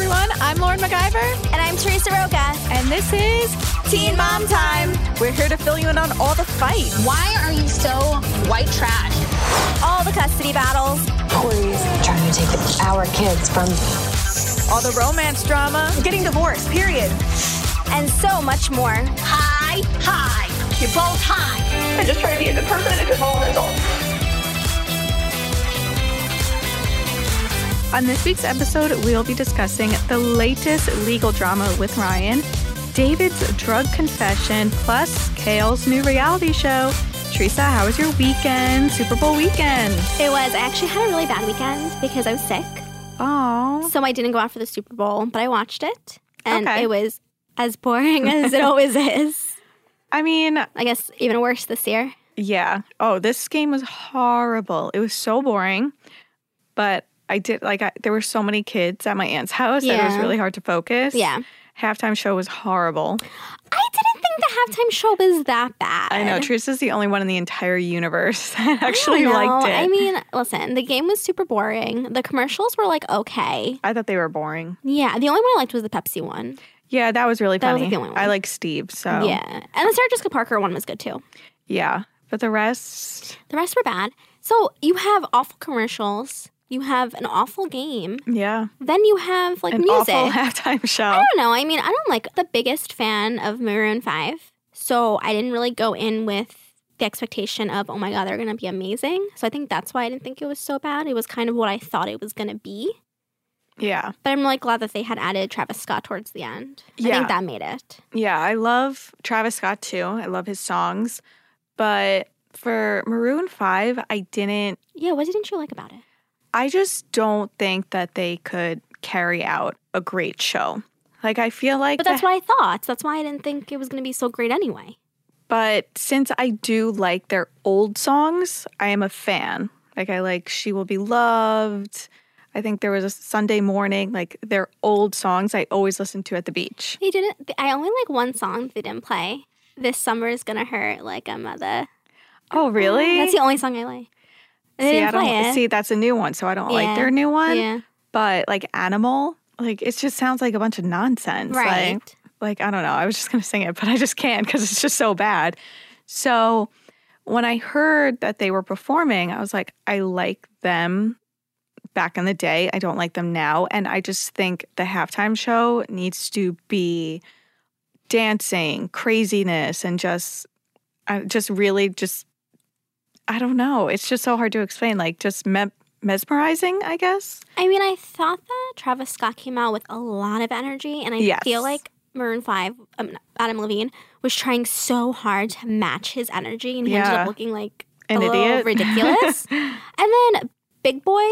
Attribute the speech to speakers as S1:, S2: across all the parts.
S1: everyone. I'm Lauren MacGyver.
S2: And I'm Teresa Roca.
S1: And this is
S2: Teen Mom Time.
S1: We're here to fill you in on all the fight.
S3: Why are you so white trash?
S2: All the custody battles.
S4: Corey's trying to take our kids from me.
S1: All the romance drama.
S5: Getting divorced, period.
S2: And so much more.
S3: Hi, hi. You're both high.
S5: I just try to be a good person and a good role adult.
S1: On this week's episode, we'll be discussing the latest legal drama with Ryan, David's drug confession, plus Kail's new reality show. Teresa, how was your weekend? Super Bowl weekend.
S2: It was. I actually had a really bad weekend because I was sick.
S1: Oh.
S2: So I didn't go out for the Super Bowl, but I watched it. And
S1: Okay.
S2: it was as boring as it always is.
S1: I mean,
S2: I guess even worse this year.
S1: yeah. Oh, this game was horrible. It was so boring. But I did, like, I, there were so many kids at my aunt's house that it was really hard to focus.
S2: Yeah.
S1: Halftime show was horrible.
S2: I didn't think the halftime show was that bad.
S1: I know. Teresa's the only one in the entire universe that actually liked it.
S2: I mean, listen, the game was super boring. The commercials were like okay.
S1: I thought they were boring.
S2: Yeah, the only one I liked was the Pepsi one.
S1: Yeah, that was really
S2: That was,
S1: funny.
S2: like, the only one.
S1: I like Steve, so
S2: Yeah. And the Sarah Jessica Parker one was good too.
S1: yeah. But the rest,
S2: The rest were bad. So you have awful commercials. You have an awful game.
S1: yeah,
S2: Then you have like
S1: an
S2: music.
S1: awful halftime show.
S2: I don't know. I mean, I don't like the biggest fan of Maroon 5. So I didn't really go in with the expectation of, oh my God, they're going to be amazing. So I think that's why I didn't think it was so bad. It was kind of what I thought it was going to be.
S1: Yeah,
S2: But I'm like glad that they had added Travis Scott towards the end.
S1: Yeah.
S2: I think that made it.
S1: yeah. I love Travis Scott too. I love his songs, but for Maroon Five, I didn't.
S2: Yeah, what didn't you like about it?
S1: I just don't think that they could carry out a great show. Like I feel like,
S2: But that's
S1: the-
S2: what I thought. That's why I didn't think it was going to be so great anyway.
S1: But since I do like their old songs, I am a fan. Like I like She Will Be Loved. I think there was a Sunday morning, like their old songs I always listen to at the beach.
S2: They didn't, I only like one song they didn't play. This summer is to hurt like a mother.
S1: Oh, really?
S2: That's the only song I like.
S1: See, I don't see that's a new one, so I don't
S2: Yeah.
S1: like their new one.
S2: Yeah.
S1: But like Animal, like it just sounds like a bunch of nonsense.
S2: Right.
S1: Like, like I don't know. I was just gonna sing it, but I just can't because it's just so bad. So when I heard that they were performing, I was like, I like them back in the day. I don't like them now. And I just think the halftime show needs to be dancing, craziness, and just, uh, just really just, I don't know. It's just so hard to explain. Like just me- mesmerizing, I guess.
S2: I mean, I thought that Travis Scott came out with a lot of energy, and I
S1: Yes.
S2: feel like Maroon 5, um, Adam Levine, was trying so hard to match his energy, and he ended up looking like
S1: An
S2: a little
S1: idiot.
S2: ridiculous. and then Big Boi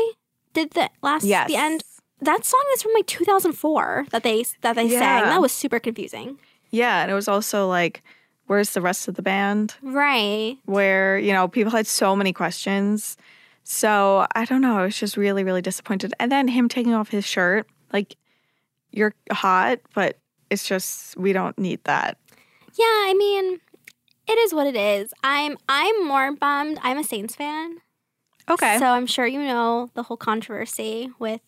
S2: did the last,
S1: Yes.
S2: the end. That song is from like 2004 that they that they sang. That was super confusing.
S1: Yeah, and it was also like, where's the rest of the band?
S2: Right.
S1: Where, you know, people had so many questions. So I don't know. I was just really, really disappointed. And then him taking off his shirt, like, you're hot, but it's just, we don't need that.
S2: Yeah, I mean, it is what it is. I'm I'm more bummed. I'm a Saints fan.
S1: Okay.
S2: So I'm sure you know the whole controversy with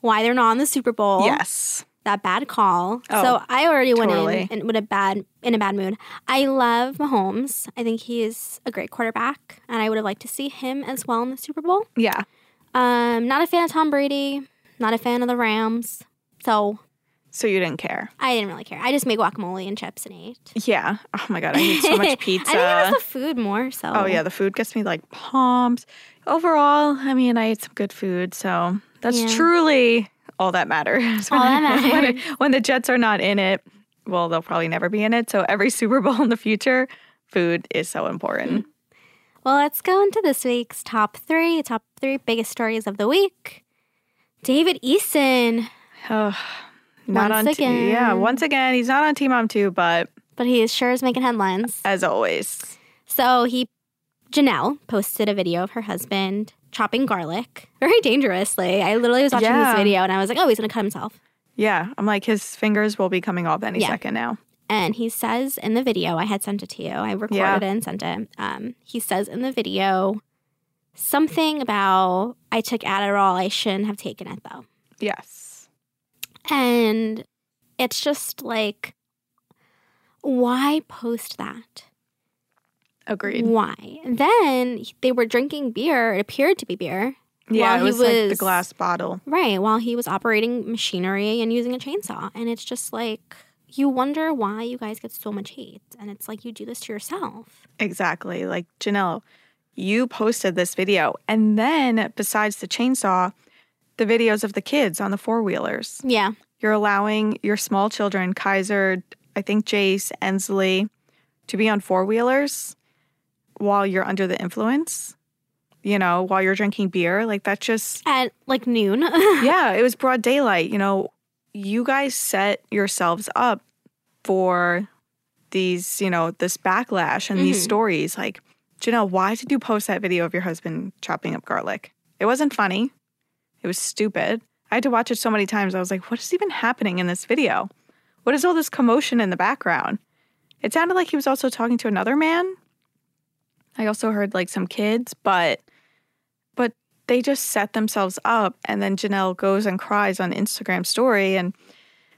S2: why they're not in the Super Bowl.
S1: yes.
S2: That bad call.
S1: Oh,
S2: so I already
S1: totally.
S2: went in, in with a bad in a bad mood. I love Mahomes. I think he is a great quarterback, and I would have liked to see him as well in the Super Bowl.
S1: Yeah.
S2: Um, not a fan of Tom Brady. Not a fan of the Rams. So
S1: So you didn't care.
S2: I didn't really care. I just made guacamole and chips and ate.
S1: Yeah. Oh my God. I need so much pizza.
S2: I think it was the food more so.
S1: Oh yeah, the food gets me like pumped. Overall, I mean, I ate some good food, so that's
S2: Yeah.
S1: truly all that matters.
S2: All that
S1: when,
S2: matters.
S1: when the Jets are not in it, well, they'll probably never be in it. So every Super Bowl in the future, food is so important. Hmm.
S2: Well, let's go into this week's top three. Top three biggest stories of the week. David Eason,
S1: Oh, not
S2: Once
S1: on T- yeah, once again, he's not on Teen Mom 2, but
S2: but he is sure is making headlines.
S1: as always.
S2: So he, Jenelle, posted a video of her husband chopping garlic very dangerously. I literally was watching
S1: Yeah.
S2: this video and I was like, oh, he's gonna cut himself.
S1: Yeah, I'm like his fingers will be coming off any
S2: Yeah.
S1: second now.
S2: And he says in the video, I had sent it to you. I recorded
S1: Yeah.
S2: it and sent it. Um, he says in the video something about I took Adderall. I shouldn't have taken it though.
S1: Yes.
S2: And it's just like, why post that?
S1: Agreed.
S2: Why? Then they were drinking beer. It appeared to be beer.
S1: Yeah,
S2: while
S1: it
S2: he
S1: was, like the glass bottle.
S2: Right, while he was operating machinery and using a chainsaw. And it's just like, you wonder why you guys get so much hate. And it's like, you do this to yourself.
S1: Exactly. Like Jenelle, you posted this video, and then besides the chainsaw, the videos of the kids on the four wheelers.
S2: Yeah.
S1: You're allowing your small children, Kaiser, I think Jace, Ensley, to be on four wheelers while you're under the influence. You know, while you're drinking beer, like that just
S2: At like noon.
S1: yeah, it was broad daylight. You know, you guys set yourselves up for these, you know, this backlash and these mm-hmm. stories. Like, Jenelle, why did you post that video of your husband chopping up garlic? It wasn't funny. It was stupid. I had to watch it so many times. I was like, what is even happening in this video? What is all this commotion in the background? It sounded like he was also talking to another man. I also heard like some kids, but but they just set themselves up and then Jenelle goes and cries on Instagram story and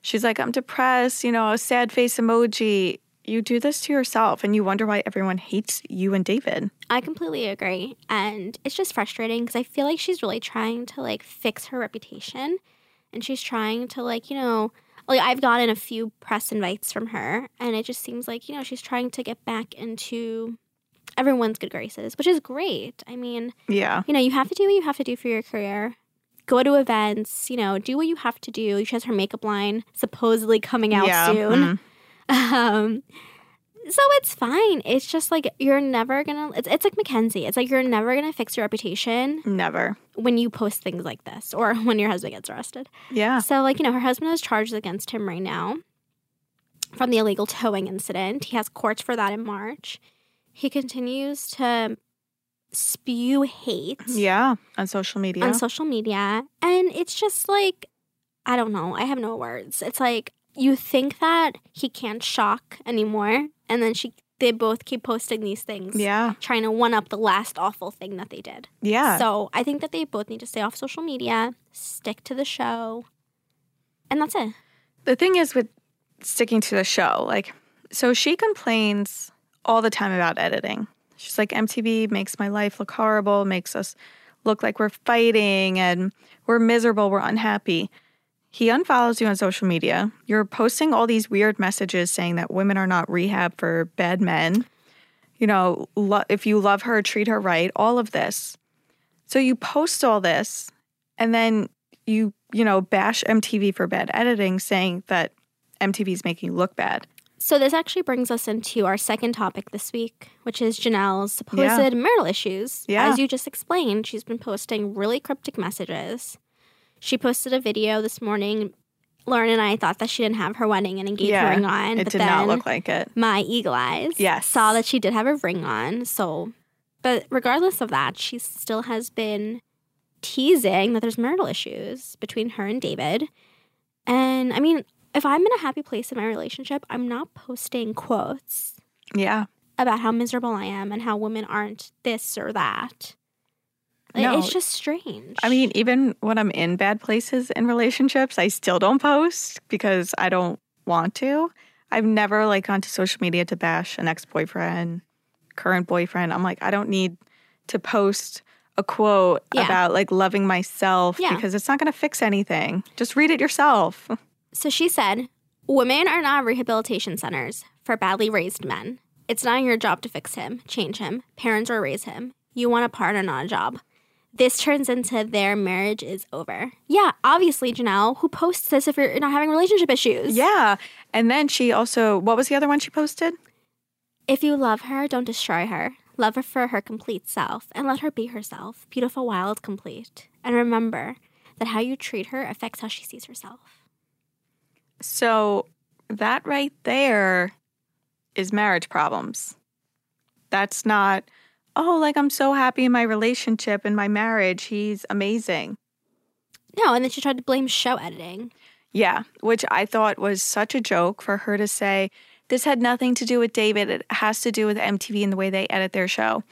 S1: she's like, I'm depressed, you know, sad face emoji. You do this to yourself and you wonder why everyone hates you and David.
S2: I completely agree. And it's just frustrating because I feel like she's really trying to like fix her reputation. And she's trying to like, you know, like I've gotten a few press invites from her and it just seems like, you know, she's trying to get back into everyone's good graces, which is great. I mean,
S1: Yeah.
S2: you know, you have to do what you have to do for your career. Go to events, you know, do what you have to do. She has her makeup line supposedly coming out
S1: Yeah,
S2: soon.
S1: mhm.
S2: Um, so it's fine. It's just like you're never gonna. It's, it's like Mackenzie. It's like you're never gonna fix your reputation
S1: Never.
S2: when you post things like this or when your husband gets arrested.
S1: Yeah.
S2: So like you know, her husband has charges against him right now from the illegal towing incident. He has courts for that in March. He continues to spew hate
S1: Yeah. On social media.
S2: on social media. And it's just like, I don't know. I have no words. It's like you think that he can't shock anymore. And then she they both keep posting these things.
S1: yeah.
S2: Trying to one up the last awful thing that they did.
S1: Yeah.
S2: So I think that they both need to stay off social media, stick to the show. And that's it.
S1: the thing is with sticking to the show, like, so she complains all the time about editing. She's like, MTV makes my life look horrible, makes us look like we're fighting and we're miserable, we're unhappy. He unfollows you on social media. You're posting all these weird messages saying that women are not rehab for bad men. You know, lo- if you love her, treat her right, all of this. So you post all this and then you, you know, bash MTV for bad editing, saying that MTV is making you look bad.
S2: So this actually brings us into our second topic this week, which is Jenelle's supposed
S1: Yeah.
S2: marital issues.
S1: Yeah.
S2: As you just explained, she's been posting really cryptic messages. She posted a video this morning. Lauren and I thought that she didn't have her wedding and engagement ring on,
S1: it
S2: but
S1: did
S2: then
S1: not look like it.
S2: my eagle eyes
S1: Yes.
S2: saw that she did have a ring on. So, but regardless of that, she still has been teasing that there's marital issues between her and David. And I mean, if I'm in a happy place in my relationship, I'm not posting quotes
S1: Yeah.
S2: about how miserable I am and how women aren't this or that. Like,
S1: No.
S2: It's just strange.
S1: I mean, even when I'm in bad places in relationships, I still don't post because I don't want to. I've never like gone to social media to bash an ex-boyfriend, current boyfriend. I'm like, I don't need to post a quote
S2: Yeah.
S1: about like loving myself
S2: Yeah.
S1: because it's not going to fix anything. Just read it yourself.
S2: So she said, Women are not rehabilitation centers for badly raised men. It's not your job to fix him, change him, parents or raise him. You want a partner, not a job. This turns into their marriage is over. Yeah, obviously, Jenelle, who posts this if you're not having relationship issues?
S1: Yeah. And then she also, what was the other one she posted?
S2: If you love her, don't destroy her. Love her for her complete self and let her be herself, beautiful, wild, complete. And remember that how you treat her affects how she sees herself.
S1: So that right there is marriage problems. That's not, oh, like I'm so happy in my relationship and my marriage. He's amazing.
S2: No, and then she tried to blame show editing.
S1: Yeah, which I thought was such a joke for her to say, this had nothing to do with David. It has to do with MTV and the way they edit their show.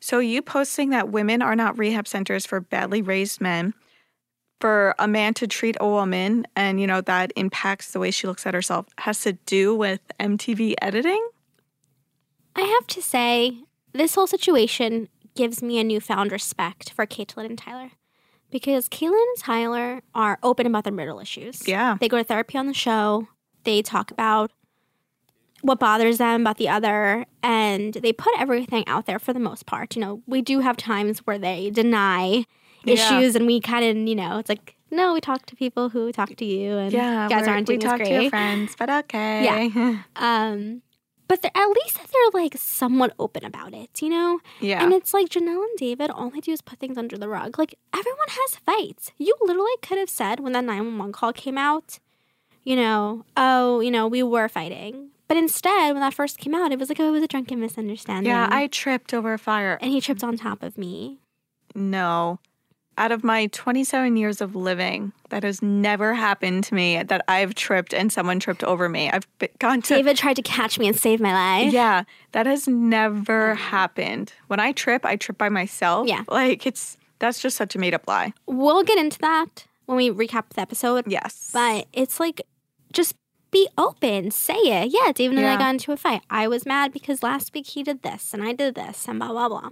S1: So you posting that women are not rehab centers for badly raised men, for a man to treat a woman and, you know, that impacts the way she looks at herself has to do with MTV editing?
S2: I have to say, this whole situation gives me a newfound respect for Catelynn and Tyler. Because Catelynn and Tyler are open about their marital issues.
S1: Yeah.
S2: They go to therapy on the show. They talk about what bothers them about the other, and they put everything out there for the most part. You know, we do have times where they deny
S1: Yeah.
S2: issues, and we kind of, you know, it's like, no, we talk to people who talk to you, and
S1: Yeah.
S2: you guys aren't
S1: we
S2: doing as
S1: talk to your
S2: great.
S1: friends, but okay. Yeah.
S2: Um, but they're, at least they're like somewhat open about it, you know?
S1: yeah.
S2: And it's like Jenelle and David, all they do is put things under the rug. Like everyone has fights. You literally could have said when that 911 call came out, you know, oh, you know, we were fighting. But instead, when that first came out, it was like, oh, it was a drunken misunderstanding.
S1: yeah, I tripped over a fire.
S2: And he tripped on top of me.
S1: No. Out of my 27 years of living, that has never happened to me that I've tripped and someone tripped over me. I've gone to.
S2: David tried to catch me and save my life.
S1: Yeah, that has never happened. When I trip, I trip by myself.
S2: Yeah.
S1: Like it's that's just such a made up lie.
S2: We'll get into that when we recap the episode.
S1: Yes.
S2: But it's like, just be open. Say it. Yeah, David and I got into a fight. I was mad because last week he did this and I did this and blah, blah, blah.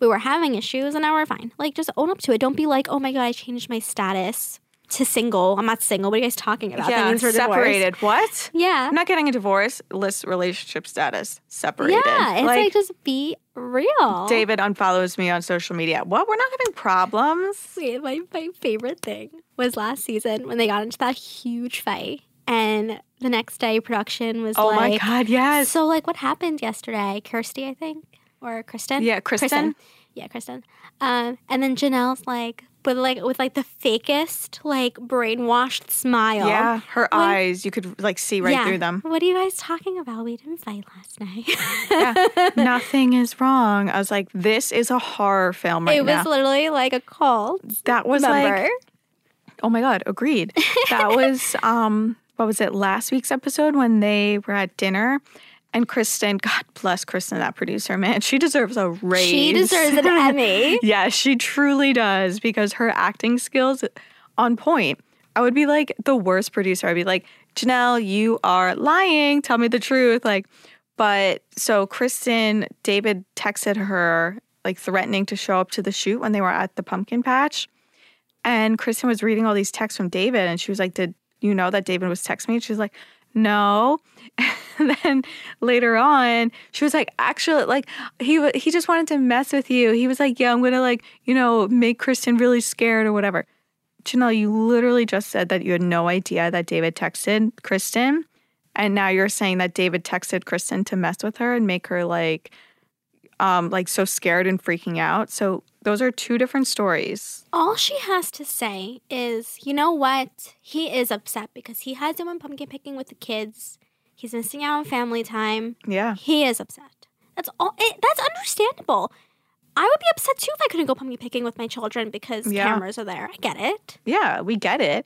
S2: We were having issues and now we're fine. Like, just own up to it. Don't be like, oh my God, I changed my status to single. I'm not single. What are you guys talking about? That
S1: yeah,
S2: means we're divorced.
S1: separated. What?
S2: Yeah.
S1: I'm not getting a divorce. List relationship status separated.
S2: Yeah. It's like, just be real.
S1: David unfollows me on social media. What? We're not having problems.
S2: Wait, my, my favorite thing was last season when they got into that huge fight. And the next day, production was
S1: oh
S2: like Oh like,
S1: my god, yes.
S2: So, like, what happened yesterday? Kirsty, I think, or Kristen.
S1: Yeah, Kristen.
S2: Yeah, Kristen. Um, and then Jenelle's like, with like with like the fakest, like brainwashed smile.
S1: yeah, her
S2: When-
S1: eyes, you could like see right
S2: Yeah.
S1: through them.
S2: What are you guys talking about? We didn't fight last night.
S1: Yeah, nothing is wrong. I was like, this is a horror film right
S2: it was
S1: now.
S2: literally like a cult.
S1: that was
S2: Remember?
S1: like, oh my god, agreed. That was um, what was it? Last week's episode when they were at dinner. And Kristen, God bless Kristen, that producer, man. She deserves a raise.
S2: she deserves an Emmy.
S1: Yeah, she truly does because her acting skills on point. I would be like the worst producer. I'd be like, Jenelle, you are lying. Tell me the truth. Like, but so Kristen, David texted her like threatening to show up to the shoot when they were at the pumpkin patch. And Kristen was reading all these texts from David and she was like, Did you know that David was texting me? And she was like, No. And then later on, she was like, actually, like he he just wanted to mess with you. He was like, yeah, I'm gonna like you know make Kristen really scared or whatever. Jenelle, you literally just said that you had no idea that David texted Kristen, and now you're saying that David texted Kristen to mess with her and make her like, um, like so scared and freaking out. So those are two different stories.
S2: All she has to say is, you know what? He is upset because he hasn't went pumpkin picking with the kids. He's missing out on family time.
S1: Yeah,
S2: He is upset. That's all. It, that's understandable. I would be upset too if I couldn't go pumpkin picking with my children because
S1: Yeah.
S2: cameras are there. I get it.
S1: yeah, we get it,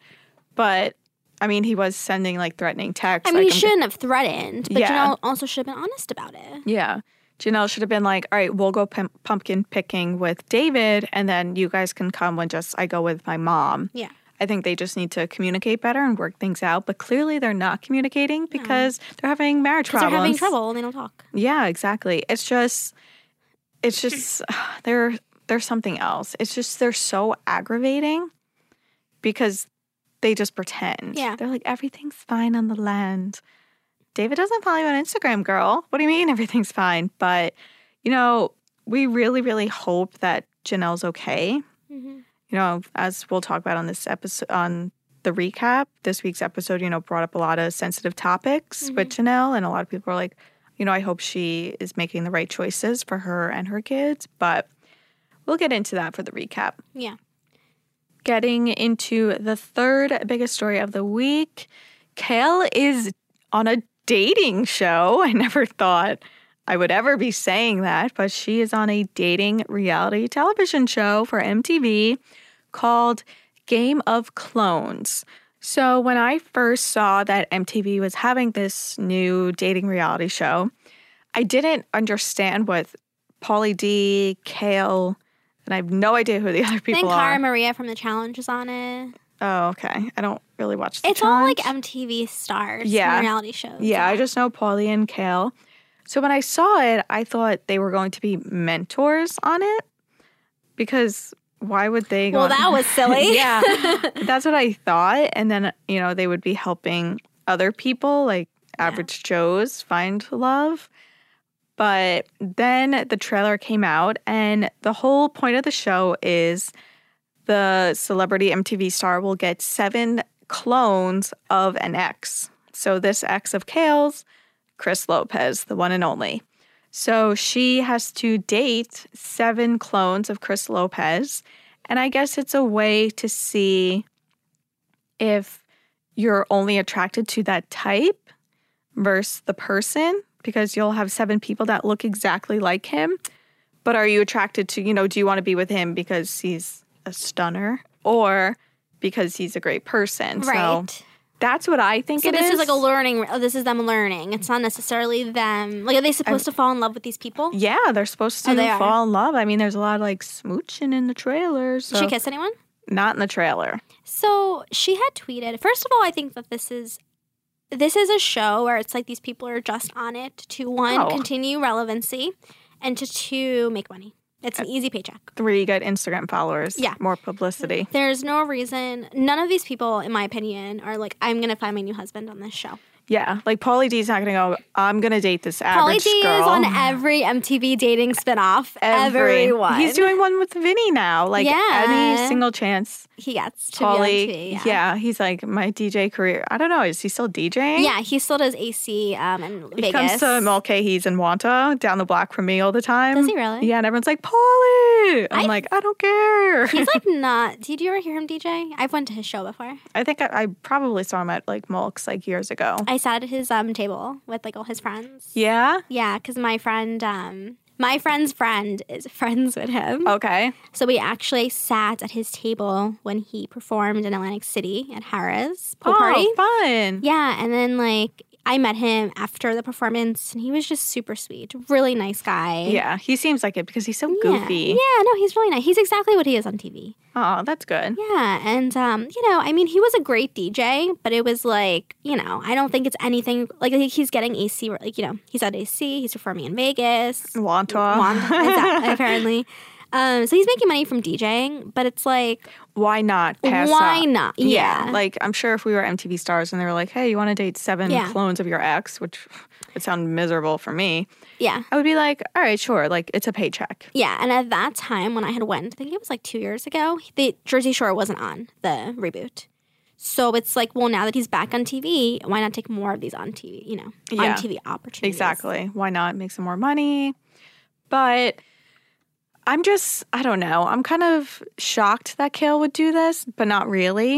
S1: but I mean, he was sending like threatening texts.
S2: I mean,
S1: like,
S2: he shouldn't have threatened, but
S1: Yeah.
S2: Jenelle also should have been honest about it.
S1: Yeah. Jenelle should have been like, all right, we'll go pim- pumpkin picking with David, and then you guys can come when just I go with my mom.
S2: Yeah.
S1: I think they just need to communicate better and work things out. But clearly, they're not communicating because they're having marriage problems.
S2: they're having trouble and they don't talk.
S1: Yeah, exactly. It's just, it's just they're they're something else. It's just they're so aggravating because they just pretend.
S2: Yeah.
S1: they're like everything's fine on the land. David doesn't follow you on Instagram, girl. What do you mean everything's fine? But you know, we really, really hope that Jenelle's okay.
S2: Mhm.
S1: You know, as we'll talk about on this episode on the recap, this week's episode, you know, brought up a lot of sensitive topics with mm-hmm. Jenelle, and a lot of people are like, you know, I hope she is making the right choices for her and her kids. But we'll get into that for the recap.
S2: Yeah.
S1: Getting into the third biggest story of the week, Kail is on a dating show. I never thought I would ever be saying that, but she is on a dating reality television show for MTV called Game of Clones. So, when I first saw that MTV was having this new dating reality show, I didn't understand what Pauly D, Kail, and I have no idea who the other people I
S2: think
S1: are.
S2: Cara Maria from the challenge is on it.
S1: oh, okay. I don't really watch. The
S2: It's all like MTV stars,
S1: Yeah.
S2: reality shows.
S1: Yeah, I just know Pauly and Kail. So when I saw it, I thought they were going to be mentors on it because why would they go?
S2: Well, that was silly.
S1: yeah, that's what I thought. And then, you know, they would be helping other people, like average Joes, find love. But then the trailer came out, and the whole point of the show is the celebrity MTV star will get seven clones of an ex. So this ex of Kail's, Chris Lopez, the one and only. So she has to date seven clones of Chris Lopez. And I guess it's a way to see if you're only attracted to that type versus the person, because you'll have seven people that look exactly like him. But are you attracted to, you know, do you want to be with him because he's a stunner or because he's a great person? So
S2: Right.
S1: That's what I think
S2: So
S1: it
S2: this is. like a learning. oh, This is them learning. It's not necessarily them. Like, are they supposed to fall in love with these people?
S1: Yeah, they're supposed oh, to
S2: Oh, they are.
S1: fall in love. I mean, there's a lot of like smooching in the trailer. So
S2: Did she kiss anyone?
S1: not in the trailer.
S2: So she had tweeted. First of all, I think that this is this is a show where it's like these people are just on it to one
S1: Oh.
S2: continue relevancy, and to two make money. It's an easy paycheck.
S1: Three good Instagram followers.
S2: Yeah.
S1: More publicity.
S2: There's no reason. None of these people, in my opinion, are like, I'm gonna find my new husband on this show.
S1: Yeah. Like Pauly D's not gonna go, I'm gonna date this average Pauly
S2: D
S1: girl.
S2: is on every MTV dating spinoff.
S1: Every-
S2: Everyone.
S1: He's doing one with Vinny now. Like
S2: Yeah.
S1: any single chance.
S2: He gets to on TV.
S1: yeah. He's like my DJ career. I don't know. Is he still DJing?
S2: Yeah, he still does AC um, in
S1: He
S2: Vegas.
S1: comes to Mulcahy's in Wantagh down the block from me all the time.
S2: Does he really?
S1: Yeah, and everyone's like, Pauly. I'm
S2: I-
S1: like, I don't care.
S2: He's like not. Did you ever hear him DJ? I've went to his show before.
S1: I think I, I probably saw him at like Mulk's like years ago.
S2: I sat at his um table with like all his friends.
S1: yeah.
S2: Yeah, because my friend, um, my friend's friend is friends with him.
S1: Okay.
S2: So we actually sat at his table when he performed in Atlantic City at Harrah's pool party.
S1: Oh, fun.
S2: Yeah, and then like I met him after the performance, and he was just super sweet, really nice guy.
S1: Yeah, he seems like it because he's so
S2: Yeah.
S1: goofy.
S2: Yeah, no, he's really nice. He's exactly what he is on TV.
S1: Oh, that's good.
S2: Yeah, and um, you know, I mean, he was a great DJ, but it was like, you know, I don't think it's anything like, like he's getting AC, like you know, he's at AC, he's performing in Vegas,
S1: Wantagh.
S2: Wand- exactly, apparently. Um, so he's making money from DJing, but it's like,
S1: Why not pass
S2: why
S1: up?
S2: not? Yeah,
S1: Like, I'm sure if we were MTV stars and they were like, hey, you want to date seven
S2: Yeah.
S1: clones of your ex, which would sound miserable for me,
S2: yeah,
S1: I would be like, all right, sure. Like, it's a paycheck.
S2: yeah. And at that time, when I had went, I think it was like two years ago, the Jersey Shore wasn't on the reboot. So it's like, well, now that he's back on TV, why not take more of these on TV? You know,
S1: Yeah.
S2: on TV opportunities.
S1: Exactly. Why not make some more money? But I'm just, I don't know. I'm kind of shocked that Kail would do this, but not really.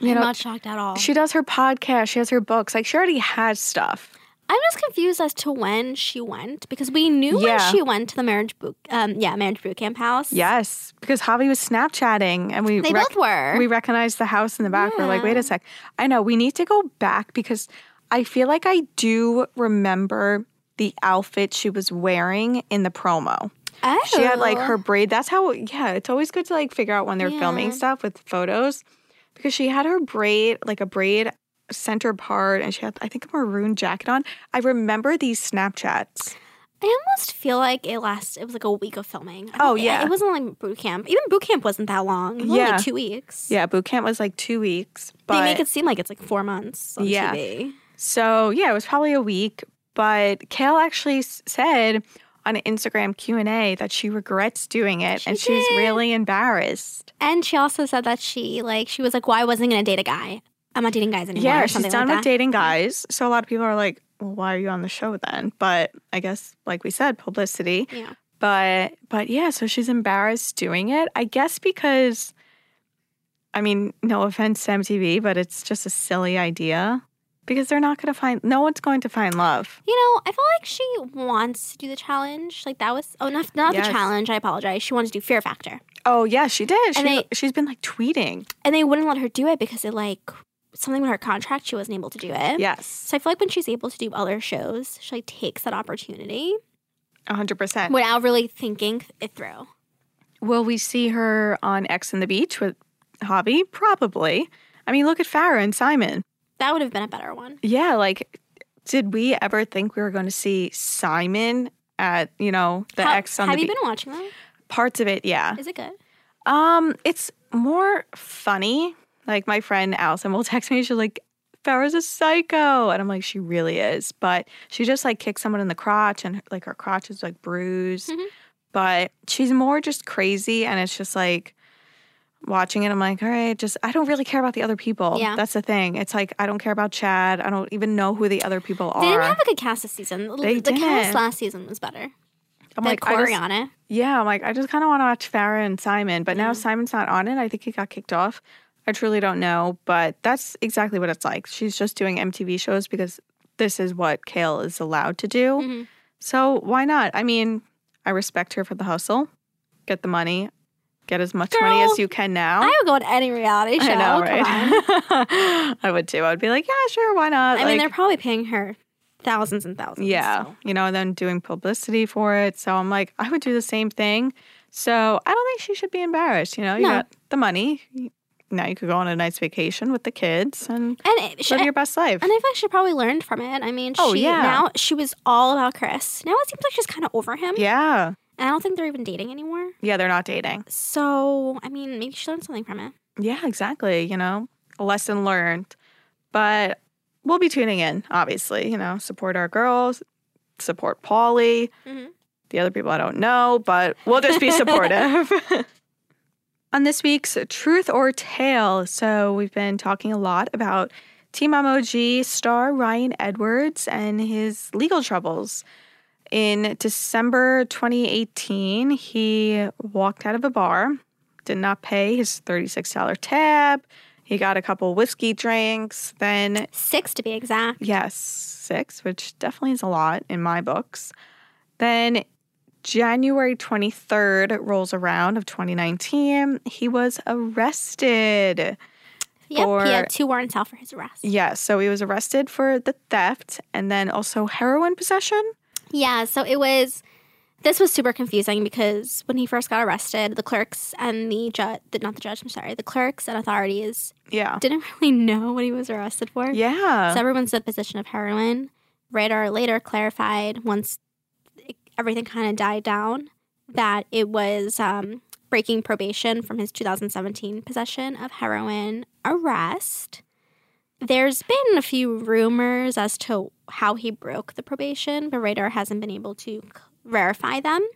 S1: You
S2: I'm
S1: know,
S2: not shocked at all.
S1: she does her podcast, she has her books. Like, she already has stuff.
S2: I'm just confused as to when she went because we knew
S1: Yeah.
S2: when she went to the marriage boot, um, yeah, marriage boot camp house.
S1: Yes, because Javi was Snapchatting and we
S2: They both were.
S1: We recognized the house in the back. We're like, wait a sec. I know we need to go back because I feel like I do remember the outfit she was wearing in the promo.
S2: Oh.
S1: She had like her oh. braid. That's how. Yeah, it's always good to like figure out when they're filming stuff with photos because she had her braid like a braid center part and she had I think a maroon jacket on. I remember these Snapchats.
S2: I almost feel like it last. It was like a week of filming.
S1: Oh, yeah.
S2: it wasn't like boot camp. Even boot camp wasn't that long. It
S1: Yeah.
S2: like two weeks.
S1: Yeah, boot camp was like two weeks. But
S2: they make it seem like it's like four months on
S1: Yeah.
S2: TV.
S1: So yeah, it was probably a week. But Kail actually said on an Instagram Q and A that she regrets doing it,
S2: She
S1: and she's really embarrassed.
S2: And she also said that she like she was like, why wasn't gonna date a guy. I'm not dating guys anymore."
S1: yeah,
S2: or
S1: she's done
S2: like
S1: with
S2: that.
S1: dating guys. So a lot of people are like, "Well, why are you on the show then?" But I guess, like we said, publicity.
S2: Yeah.
S1: But but yeah, so she's embarrassed doing it. I guess because, I mean, no offense to MTV, but it's just a silly idea because they're not going to find. No one's going to find love.
S2: You know, I feel like she wants to do the challenge. Like that was oh not not
S1: Yes.
S2: the challenge. I apologize. She wanted to do Fear Factor,
S1: Oh yeah, she did. she,
S2: they,
S1: she's been like tweeting.
S2: and they wouldn't let her do it because it like something with her contract. She wasn't able to do it.
S1: Yes,
S2: So I feel like when she's able to do other shows, she like takes that opportunity
S1: hundred percent.
S2: without really thinking it through.
S1: Will we see her on Ex on the Beach with Javi? Probably. I mean, look at Farrah and Simon.
S2: That would have been a better one.
S1: Yeah, like, did we ever think we were going to see Simon at, you know, the
S2: How-
S1: Ex on
S2: have
S1: the
S2: you
S1: Beach?
S2: been watching that?
S1: Parts of it, yeah.
S2: Is it good?
S1: Um, it's more funny. Like my friend Allison will text me. She's like, Farrah's a psycho. And I'm like, she really is. But she just like kicked someone in the crotch and like her crotch is like bruised.
S2: Mhm.
S1: But she's more just crazy. And it's just like watching it, I'm like, all right, just I don't really care about the other people.
S2: Yeah.
S1: That's the thing. It's like I don't care about Chad. I don't even know who the other people are.
S2: They didn't have a good cast this season.
S1: They
S2: the cast
S1: didn't.
S2: last season was better.
S1: I'm
S2: the
S1: like,
S2: Corey
S1: just-
S2: on it.
S1: Yeah, I'm like, I just kind of want to watch Farrah and Simon, but now Simon's not on it. I think he got kicked off. I truly don't know, but that's exactly what it's like. She's just doing MTV shows because this is what Kail is allowed to do.
S2: Mhm.
S1: So why not? I mean, I respect her for the hustle. Get the money, get as much money as you can now.
S2: I would go to any reality show.
S1: I know,
S2: on.
S1: right? I would too. I would be like, yeah, sure, why not?
S2: I mean, they're probably paying her thousands and thousands.
S1: yeah,
S2: so.
S1: you know, and then doing publicity for it. So I'm like, I would do the same thing. So I don't think she should be embarrassed. You know, you
S2: No.
S1: got the money. Now you could go on a nice vacation with the kids and
S2: And it, she,
S1: live your best life.
S2: and I feel like she probably learned from it. I mean,
S1: Oh,
S2: she
S1: yeah.
S2: now she was all about Chris. Now it seems like she's kind of over him.
S1: yeah,
S2: And I don't think they're even dating anymore.
S1: yeah, they're not dating.
S2: So I mean, maybe she learned something from it.
S1: Yeah, exactly. You know, a lesson learned. But we'll be tuning in, obviously. You know, support our girls, support Pauly.
S2: Mhm.
S1: The other people I don't know, but we'll just be supportive. On this week's Truth or Tale, so we've been talking a lot about Teen Mom OG star Ryan Edwards and his legal troubles. In December 2018, he walked out of a bar, did not pay his $36 tab. He got a couple whiskey drinks. Then
S2: Six to be exact.
S1: Yes, six, which definitely is a lot in my books. Then January 23rd rolls around of 2019. He was arrested.
S2: Yep,
S1: Or-
S2: he had two warrants out for his arrest.
S1: Yes, so he was arrested for the theft and then also heroin possession.
S2: Yeah, so it was. This was super confusing because when he first got arrested, the clerks and the judge, not the judge, I'm sorry, the clerks and authorities
S1: Yeah.
S2: didn't really know what he was arrested for.
S1: Yeah.
S2: So everyone's supposition of heroin. Radar later clarified once everything kind of died down that it was um, breaking probation from his 2017 possession of heroin arrest. There's been a few rumors as to how he broke the probation, but Radar hasn't been able to verify them.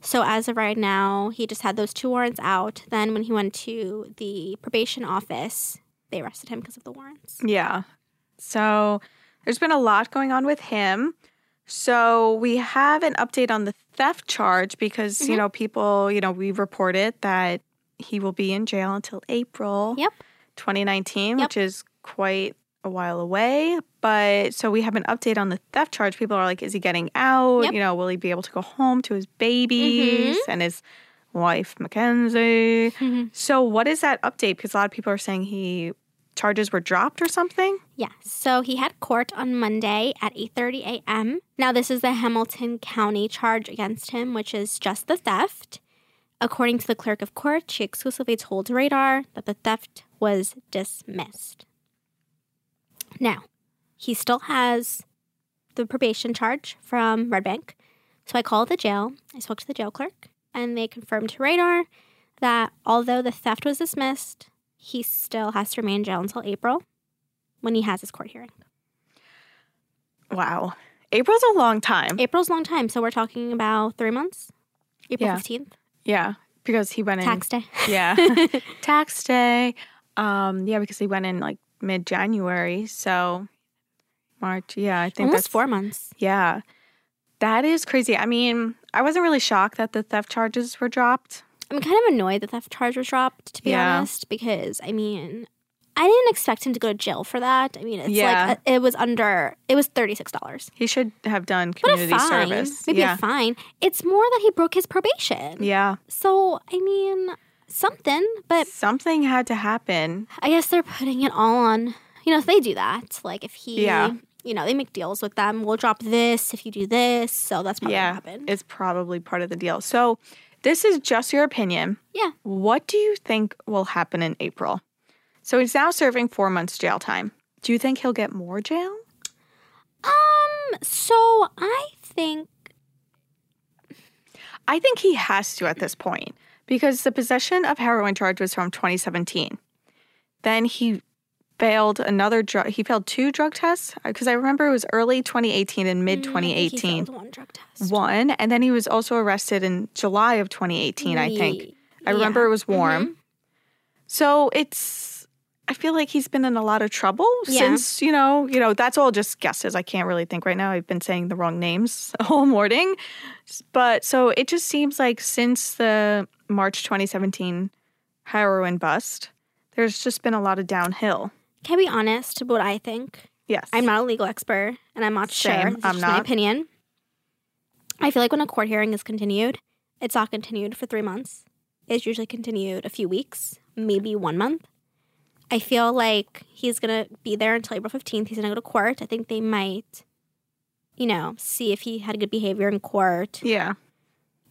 S2: So as of right now, he just had those two warrants out. Then when he went to the probation office, they arrested him because of the warrants.
S1: Yeah. So there's been a lot going on with him. So we have an update on the theft charge because,
S2: Mm-hmm.
S1: you know, people, you know, we reported that he will be in jail until April
S2: Yep.
S1: 2019,
S2: Yep.
S1: which is quite a while away. But so we have an update on the theft charge. People are like, is he getting out?
S2: Yep.
S1: You know, will he be able to go home to his babies
S2: Mm-hmm.
S1: and his wife, Mackenzie?
S2: Mhm.
S1: So what is that update? Because a lot of people are saying he charges were dropped or something.
S2: Yeah. So he had court on Monday at 8:30 a.m. Now this is the Hamilton County charge against him, which is just the theft. According to the clerk of court, she exclusively told Radar that the theft was dismissed. Now, he still has the probation charge from Red Bank. So I called the jail. I spoke to the jail clerk, and they confirmed to Radar that although the theft was dismissed, he still has to remain in jail until April when he has his court hearing.
S1: Wow. April's a long time.
S2: April's a long time, so we're talking about three months. April
S1: Yeah.
S2: 15th,
S1: yeah, because he went in
S2: tax day.
S1: Yeah. Tax day. Um, yeah, because he went in like mid January. So March. Yeah, I think
S2: Almost
S1: that's
S2: four months.
S1: Yeah. That is crazy. I mean, I wasn't really shocked that the theft charges were dropped.
S2: I'm kind of annoyed that theft charge was dropped, to be
S1: Yeah.
S2: honest, because I mean, I didn't expect him to go to jail for that. I mean, it's
S1: Yeah.
S2: like a, it was under it was thirty six dollars,
S1: He should have done
S2: but a
S1: community
S2: fine,
S1: service.
S2: maybe
S1: yeah.
S2: a fine. It's more that he broke his probation.
S1: yeah.
S2: So I mean, something, but
S1: Something had to happen.
S2: I guess they're putting it all on. You know, if they do that, like if he,
S1: Yeah.
S2: you know, they make deals with them. We'll drop this if you do this. So that's probably
S1: yeah.
S2: what happened.
S1: It's probably part of the deal. So This is just your opinion.
S2: Yeah.
S1: What do you think will happen in April? So he's now serving four months jail time. Do you think he'll get more jail?
S2: Um, so I think
S1: I think he has to at this point because the possession of heroin charge was from 2017. Then he failed another drug. He failed two drug tests because I remember it was early 2018 and mid
S2: mm, I think he
S1: 2018.
S2: failed one drug test.
S1: One, and then he was also arrested in July of 2018. I think I remember
S2: yeah.
S1: it was warm. So it's. I feel like he's been in a lot of trouble
S2: Yeah.
S1: since you know. You know that's all just guesses. I can't really think right now. I've been saying the wrong names all morning, but so it just seems like since the March 2017 heroin bust, there's just been a lot of downhill.
S2: Can I be honest about what I think?
S1: Yes,
S2: I'm not a legal expert, and I'm not
S1: Same.
S2: sure. This
S1: I'm
S2: just my
S1: not.
S2: opinion. I feel like when a court hearing is continued, it's not continued for three months. It's usually continued a few weeks, maybe one month. I feel like he's gonna be there until April 15th. He's gonna go to court. I think they might, you know, see if he had good behavior in court.
S1: Yeah,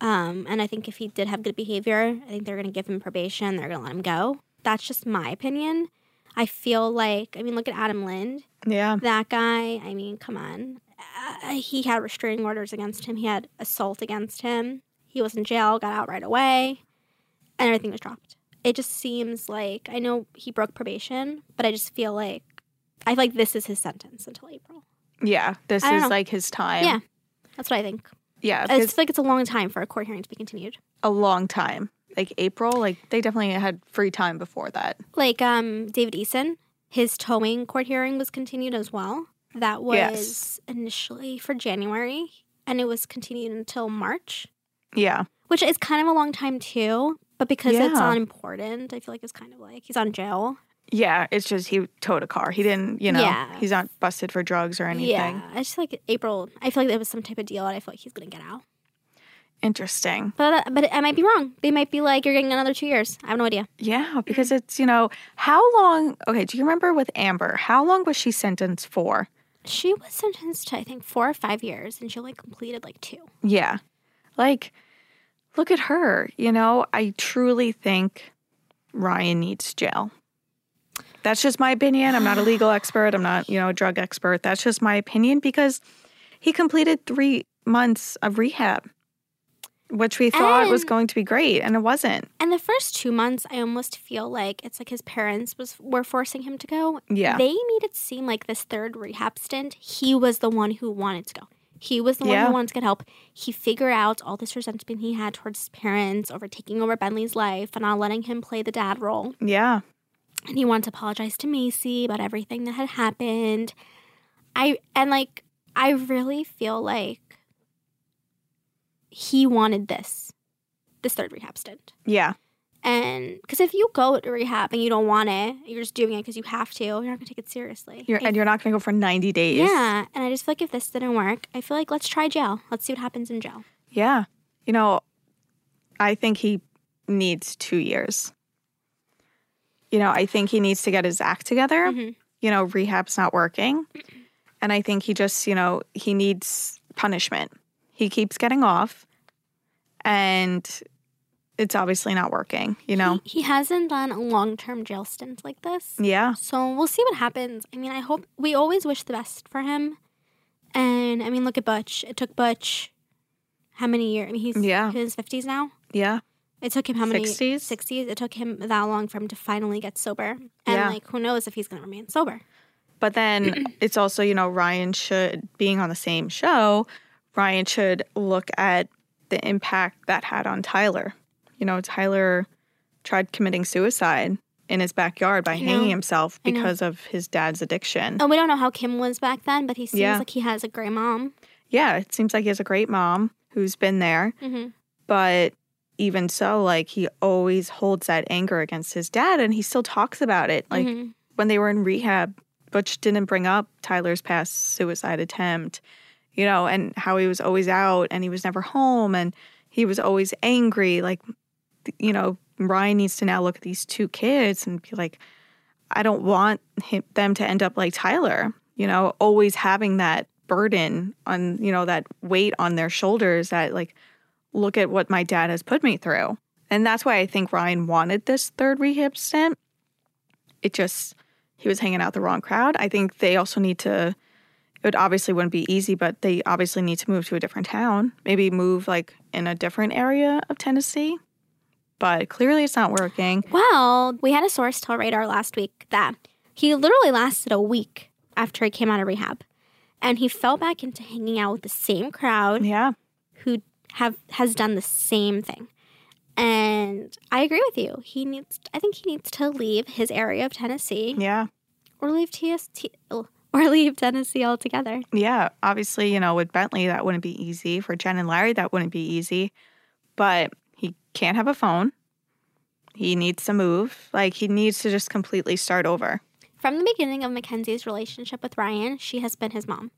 S2: Um, and I think if he did have good behavior, I think they're going to give him probation. They're going to let him go. That's just my opinion. I feel like, I mean, look at Adam Lind.
S1: yeah,
S2: That guy, I mean, come on. Uh, he had restraining orders against him, he had assault against him. He was in jail, got out right away, and everything was dropped. It just seems like, I know he broke probation, but I just feel like, I feel like this is his sentence until April.
S1: yeah. This is
S2: know.
S1: like his time.
S2: Yeah. That's what I think.
S1: Yeah.
S2: I just feel like it's a long time for a court hearing to be continued.
S1: a long time. Like April, like they definitely had free time before that.
S2: like um David Eason, his towing court hearing was continued as well. That was
S1: Yes.
S2: initially for January and it was continued until March,
S1: Yeah.
S2: which is kind of a long time too. But because it's unimportant, I feel like it's kind of like he's on jail.
S1: Yeah. It's just he towed a car. He didn't, you know,
S2: Yeah.
S1: he's not busted for drugs or anything.
S2: Yeah, I just like April. I feel like there was some type of deal, and I feel like he's gonna get out.
S1: Interesting.
S2: But uh, but I might be wrong. They might be like, you're getting another two years. I have no idea.
S1: Yeah. Because it's, you know, how long, okay, do you remember with Amber, how long was she sentenced for?
S2: She was sentenced to I think four or five years, and she only completed like two.
S1: Yeah. Like, look at her. You know, I truly think Ryan needs jail. That's just my opinion. I'm not a legal expert. I'm not, you know, a drug expert. That's just my opinion because he completed three months of rehab, which we thought was going to be great, and it wasn't.
S2: And the first two months, I almost feel like it's like his parents was were forcing him to go.
S1: Yeah.
S2: They made it seem like this third rehab stint, he was the one who wanted to go. He was the one
S1: Yeah.
S2: who wanted to get help. He figured out all this resentment he had towards his parents over taking over Bentley's life and not letting him play the dad role.
S1: Yeah.
S2: And he wanted to apologize to Macy about everything that had happened. I and like I really feel like he wanted this, this third rehab stint.
S1: Yeah.
S2: And because if you go to rehab and you don't want it, you're just doing it because you have to, you're not gonna take it seriously.
S1: You're,
S2: I-
S1: and you're not going to go for 90 days.
S2: yeah, and I just feel like if this didn't work, I feel like let's try jail. Let's see what happens in jail.
S1: Yeah. You know, I think he needs two years. You know, I think he needs to get his act together.
S2: Mhm.
S1: You know, rehab's not working. And I think he just, you know, he needs punishment. He keeps getting off and it's obviously not working, you know?
S2: He, he hasn't done a long term jail stint like this.
S1: yeah.
S2: So we'll see what happens. I mean, I hope we always wish the best for him. And I mean, look at Butch. It took Butch how many years? I mean, he's
S1: Yeah.
S2: in his 50s now.
S1: Yeah.
S2: It took him how many?
S1: 60s?
S2: 60s. It took him that long for him to finally get sober. And
S1: Yeah.
S2: like, who knows if he's going to remain sober.
S1: But then it's also, you know, Ryan should, being on the same show, Ryan should look at the impact that had on Tyler. You know, Tyler tried committing suicide in his backyard by hanging himself because of his dad's addiction.
S2: And we don't know how Kim was back then, but he seems
S1: Yeah.
S2: like he has a great mom.
S1: Yeah, it seems like he has a great mom who's been there.
S2: hmm
S1: But even so, like, he always holds that anger against his dad and he still talks about it. Like,
S2: Mhm.
S1: when they were in rehab, Butch didn't bring up Tyler's past suicide attempt, you know, and how he was always out and he was never home and he was always angry. Like, you know, Ryan needs to now look at these two kids and be like, I don't want him, them to end up like Tyler, you know, always having that burden on, you know, that weight on their shoulders that, like, look at what my dad has put me through. And that's why I think Ryan wanted this third rehab stint. It just, he was hanging out the wrong crowd. I think they also need to, it would obviously wouldn't be easy, but they obviously need to move to a different town, maybe move like in a different area of Tennessee. But clearly it's not working.
S2: Well, we had a source tell Radar last week that he literally lasted a week after he came out of rehab. And he fell back into hanging out with the same crowd
S1: Yeah.
S2: who have has done the same thing. And I agree with you. He needs I think he needs to leave his area of Tennessee
S1: Yeah.
S2: or leave TST oh, or leave Tennessee altogether.
S1: Yeah, obviously, you know, with Bentley, that wouldn't be easy. For Jen and Larry, that wouldn't be easy. But he can't have a phone. He needs to move. Like, he needs to just completely start over.
S2: From the beginning of Mackenzie's relationship with Ryan, she has been his mom.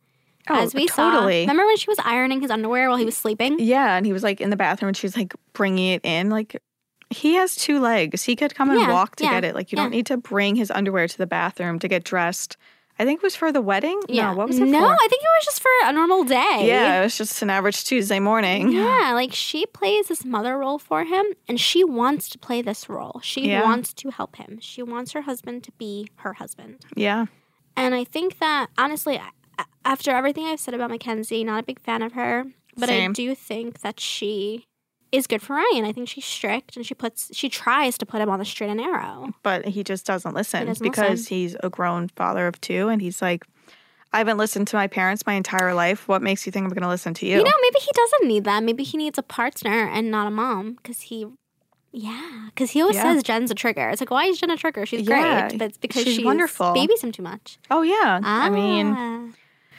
S1: Oh,
S2: As we saw.
S1: totally.
S2: Remember when she was ironing his underwear while he was sleeping?
S1: Yeah, and he was like in the bathroom and she was like bringing it in. Like, he has two legs. He could come and
S2: Yeah,
S1: walk to
S2: yeah,
S1: get it. Like, you
S2: yeah.
S1: don't need to bring his underwear to the bathroom to get dressed. I think it was for the wedding. No, what was it
S2: no,
S1: for?
S2: I think it was just for a normal day.
S1: Yeah, it was just an average Tuesday morning.
S2: Yeah, like she plays this mother role for him and she wants to play this role. She
S1: Yeah.
S2: wants to help him. She wants her husband to be her husband.
S1: Yeah.
S2: And I think that honestly, after everything I've said about Mackenzie, not a big fan of her, but I do think that she is good for Ryan. I think she's strict and she puts she tries to put him on the straight and narrow.
S1: but he just doesn't listen
S2: doesn't
S1: because
S2: listen.
S1: he's a grown father of two and he's like i haven't listened to my parents my entire life what makes you think i'm going to listen to you,
S2: You know, maybe he doesn't need that. Maybe he needs a partner and not a mom because he. Yeah, because he always
S1: Yeah.
S2: says Jen's a trigger. It's like, why is Jen a trigger? She's
S1: Yeah,
S2: great, but it's because
S1: she's wonderful.
S2: babies him too much.
S1: oh yeah i mean
S2: Ah.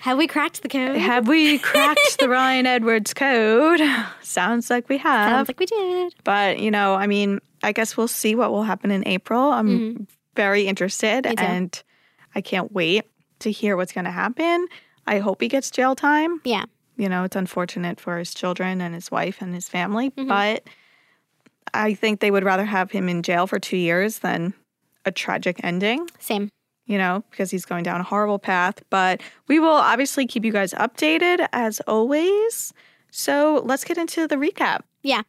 S2: Have we cracked the code?
S1: have we cracked the ryan edwards code sounds like we have
S2: Sounds like we did.
S1: but you know i mean i guess we'll see what will happen in april i'm very interested
S2: Mm-hmm. Me too.
S1: and i can't wait to hear what's going to happen i hope he gets jail time
S2: Yeah,
S1: you know, it's unfortunate for his children and his wife and his family,
S2: Mm-hmm.
S1: but I think they would rather have him in jail for two years than a tragic ending,
S2: same.
S1: You know, because he's going down a horrible path. But we will obviously keep you guys updated as always. So let's get into the recap.
S2: Yeah,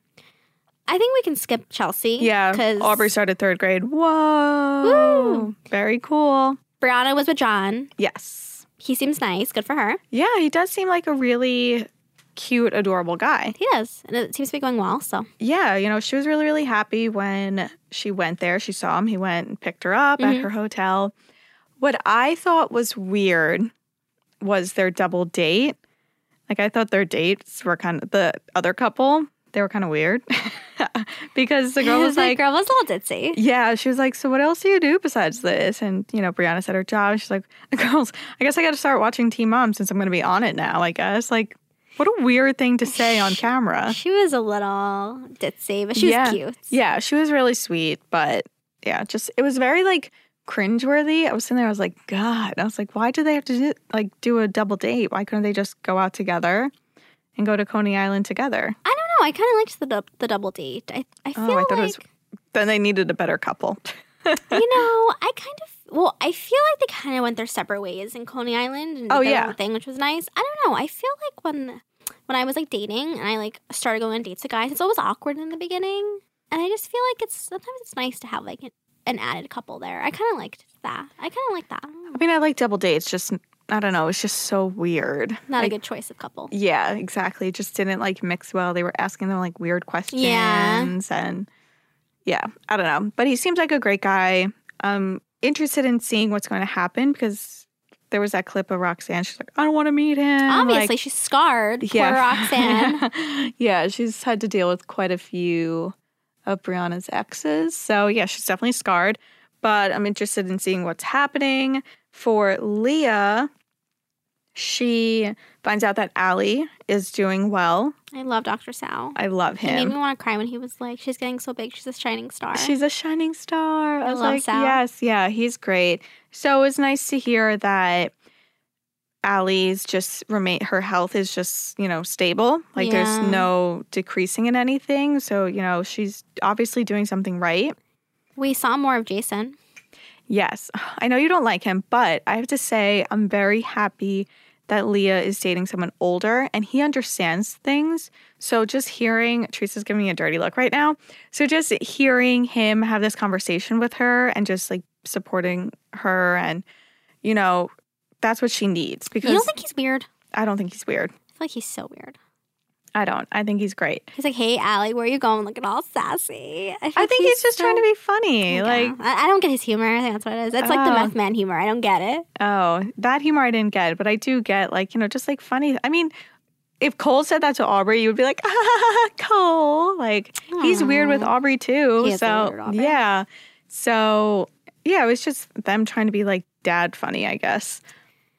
S2: I think we can skip Chelsea.
S1: Yeah,
S2: because
S1: Aubree started third grade. Whoa. Very cool.
S2: Briana was with John.
S1: Yes.
S2: He seems nice. Good for her.
S1: Yeah, he does seem like a really cute, adorable guy.
S2: He does, and it seems to be going well. So
S1: yeah, you know, she was really, really happy when she went there. She saw him. He went and picked her up at mm-hmm. her hotel. What I thought was weird was their double date. Like, I thought their dates were kind of the other couple, they were kind of weird because the girl was
S2: the
S1: like,
S2: girl was a little ditzy.
S1: yeah, she was like, so what else do you do besides this? And, you know, Briana said her job. She's like, girls, I guess I got to start watching Teen Mom since I'm going to be on it now, I guess. Like, what a weird thing to say on camera.
S2: She was a little ditzy, but she was
S1: yeah.
S2: cute.
S1: Yeah, she was really sweet, but yeah, just it was very like cringeworthy. I was sitting there, I was like, God. I was like, why do they have to do, like do a double date? Why couldn't they just go out together and go to Coney Island together?
S2: I don't know. I kind of liked the the double date. I I feel
S1: Oh, I thought
S2: like
S1: it was then they needed a better couple.
S2: you know, I kind of well, I feel like they kind of went their separate ways in Coney Island and
S1: Oh, yeah.
S2: thing, which was nice. I don't know. I feel like when when I was like dating and I like started going on dates with guys, it's always awkward in the beginning, and I just feel like it's sometimes it's nice to have like an, added couple there. I kind of liked that. I kind of like that.
S1: I mean, I like double dates, just I don't know, it's just so weird.
S2: Not
S1: Like,
S2: a good choice of couple.
S1: Yeah, exactly. It just didn't like mix well. They were asking them like weird questions
S2: Yeah.
S1: and yeah, I don't know. But he seems like a great guy. I'm interested in seeing what's going to happen because there was that clip of Roxanne. She's like, I don't want to meet him.
S2: Obviously,
S1: Like,
S2: she's scarred. Poor Roxanne.
S1: yeah, she's had to deal with quite a few of Briana's exes. So yeah, she's definitely scarred. But I'm interested in seeing what's happening. For Leah, she finds out that Allie is doing well.
S2: I love Dr. Sal.
S1: I love him.
S2: He made me want to cry when he was like, "She's getting so big. She's a shining star."
S1: She's a shining star. I,
S2: I
S1: was
S2: love
S1: like,
S2: Sal.
S1: yes, yeah, he's great. So it was nice to hear that Allie's just remain her health is just, you know, stable. Like
S2: Yeah.
S1: there's no decreasing in anything. So, you know, she's obviously doing something right.
S2: we saw more of Jason.
S1: Yes. I know you don't like him, but I have to say I'm very happy that Leah is dating someone older and he understands things. So just hearing Teresa's giving me a dirty look right now. So just hearing him have this conversation with her and just like supporting her and you know, that's what she needs because
S2: You don't think he's weird?
S1: I don't think he's weird.
S2: I feel like he's so weird.
S1: I don't. I think he's great.
S2: He's like, "Hey, Allie, where are you going? Looking all sassy." I think,
S1: I think he's, just trying to be funny. Like,
S2: I, I don't get his humor. I think that's what it is. It's like the
S1: Oh.
S2: meth man humor. I don't get it.
S1: oh, that humor I didn't get, but I do get like, you know, just like funny. I mean, if Cole said that to Aubree, you would be like, ah, Cole. Like, he's weird with Aubree too. So,
S2: Aubree.
S1: yeah. So, yeah, it was just them trying to be like dad funny, I guess.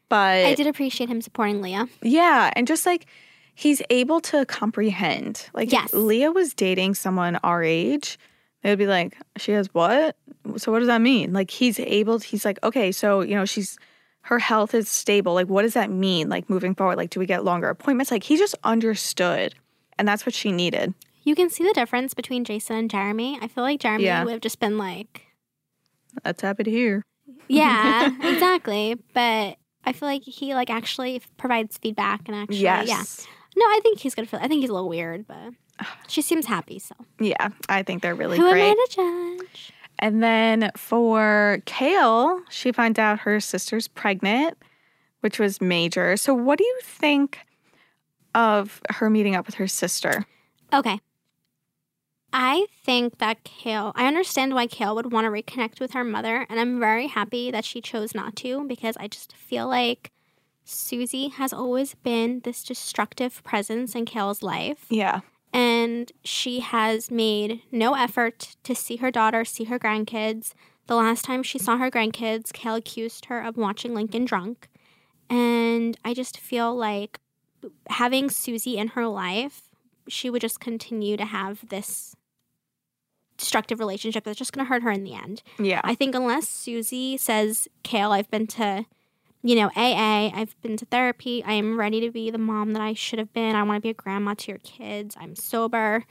S1: But
S2: I did appreciate him supporting Leah.
S1: Yeah, and just like he's able to comprehend. Like
S2: Yes.
S1: if Leah was dating someone our age, they would be like, "She has what? So what does that mean?" Like he's able. He's like, "Okay, so you know she's." Her health is stable. Like, what does that mean? Like, moving forward, like, do we get longer appointments? Like, he just understood, and that's what she needed.
S2: You can see the difference between Jason and Jeremy. I feel like Jeremy
S1: Yeah.
S2: would have just been like,
S1: That's happy to hear.
S2: "Yeah, exactly," but I feel like he like actually provides feedback and actually,
S1: Yes.
S2: yeah. No, I think he's good for. I think he's a little weird, but she seems happy. So
S1: Yeah, I think they're really
S2: who
S1: great.
S2: am I to judge?
S1: And then for Kail, she finds out her sister's pregnant, which was major. So, what do you think of her meeting up with her sister?
S2: Okay. I think that Kail, I understand why Kail would want to reconnect with her mother, and I'm very happy that she chose not to because I just feel like Susie has always been this destructive presence in Kail's life,
S1: Yeah.
S2: and she has made no effort to see her daughter, see her grandkids. The last time she saw her grandkids, Kail accused her of watching Lincoln drunk. And I just feel like having Susie in her life, she would just continue to have this destructive relationship that's just going to hurt her in the end.
S1: Yeah.
S2: I think unless Susie says, Kail, I've been to, you know, AA, I've been to therapy, I am ready to be the mom that I should have been, I want to be a grandma to your kids, I'm sober,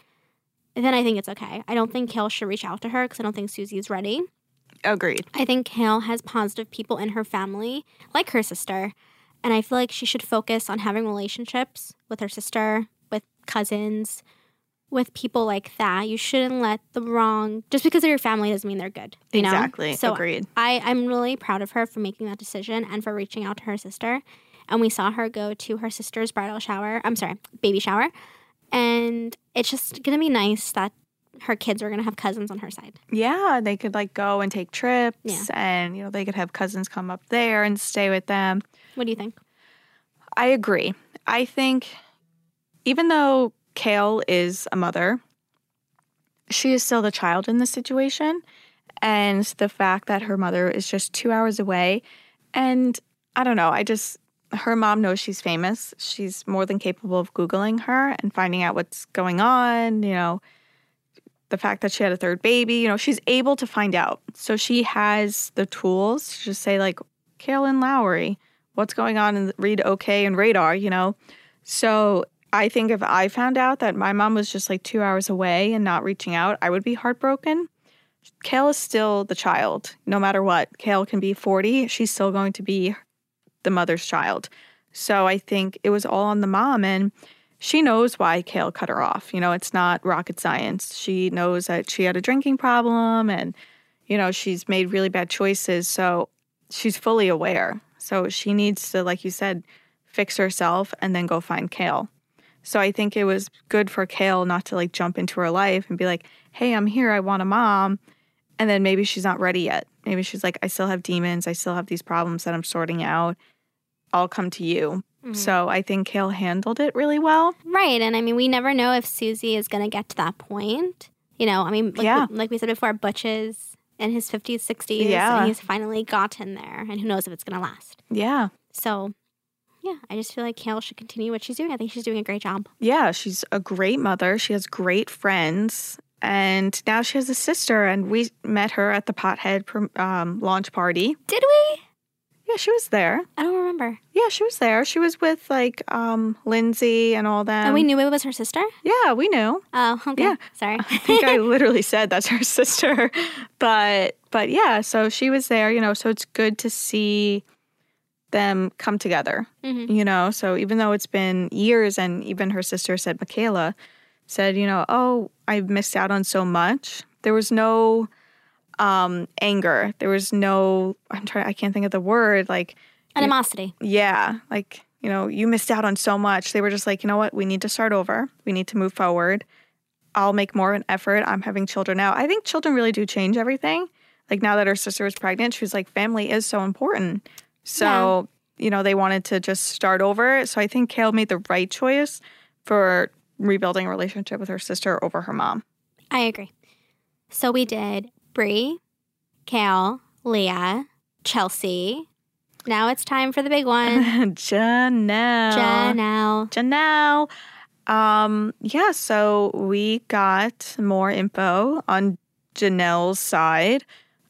S2: then I think it's okay. I don't think Kail should reach out to her because I don't think Susie is ready.
S1: Agreed.
S2: I think Kail has positive people in her family, like her sister. And I feel like she should focus on having relationships with her sister, cousins, with people like that. You shouldn't let the wrong just because they're your family doesn't mean they're good. You know?
S1: Exactly.
S2: So
S1: Agreed.
S2: I, I'm really proud of her for making that decision and for reaching out to her sister. And we saw her go to her sister's bridal shower. I'm sorry, baby shower. And it's just gonna be nice that her kids are gonna have cousins on her side.
S1: Yeah. They could like go and take trips
S2: Yeah.
S1: and, you know, they could have cousins come up there and stay with them.
S2: What do you think?
S1: I agree. I think even though Kail is a mother, she is still the child in this situation. And the fact that her mother is just two hours away. And I don't know, I just, her mom knows she's famous. She's more than capable of Googling her and finding out what's going on, you know, the fact that she had a third baby, you know, she's able to find out. So she has the tools to just say, like, Kailyn Lowry, what's going on and read OK and radar, you know? So I think if I found out that my mom was just like two hours away and not reaching out, I would be heartbroken. Kail is still the child, no matter what. Kail can be 40, she's still going to be the mother's child. So I think it was all on the mom. And she knows why Kail cut her off. You know, it's not rocket science. She knows that she had a drinking problem and, you know, she's made really bad choices. So she's fully aware. So she needs to, like you said, fix herself and then go find Kail. So I think it was good for Kail not to like jump into her life and be like, hey, I'm here. I want a mom. And then maybe she's not ready yet. Maybe she's like, I still have demons. I still have these problems that I'm sorting out. I'll come to you. Mm-hmm. So I think Kail handled it really well.
S2: Right. And I mean, we never know if Susie is going to get to that point. You know, I mean, like,
S1: Yeah.
S2: we, like we said before, Butch is in his 50s, 60s.
S1: Yeah.
S2: And he's finally gotten there. And who knows if it's going to last.
S1: Yeah.
S2: So, yeah, I just feel like Kail should continue what she's doing. I think she's doing a great job.
S1: Yeah. She's a great mother. She has great friends. And now she has a sister. And we met her at the Pothead um, launch party.
S2: Did we?
S1: Yeah, she was there.
S2: I don't remember.
S1: Yeah, she was there. She was with like um Lindsay and all that.
S2: and we knew it was her sister?
S1: Yeah, we knew.
S2: Oh, okay.
S1: Yeah.
S2: Sorry.
S1: I think I literally said that's her sister. But but yeah, so she was there, you know, so it's good to see them come together.
S2: Mhm.
S1: You know, so even though it's been years, and even her sister said, Michaela said, you know, oh, I've missed out on so much. There was no um, anger. There was no. I'm trying. I can't think of the word. Like,
S2: Animosity.
S1: yeah, like you know, you missed out on so much. They were just like, you know what? We need to start over. We need to move forward. I'll make more of an effort. I'm having children now. I think children really do change everything. Like now that her sister was pregnant, she was like, family is so important. So, you know, they wanted to just start over. So I think Kail made the right choice for rebuilding a relationship with her sister over her mom.
S2: I agree. So we did Brie, Kail, Leah, Chelsea. Now it's time for the big one.
S1: Jenelle.
S2: Jenelle.
S1: Jenelle. Um, yeah, so we got more info on Jenelle's side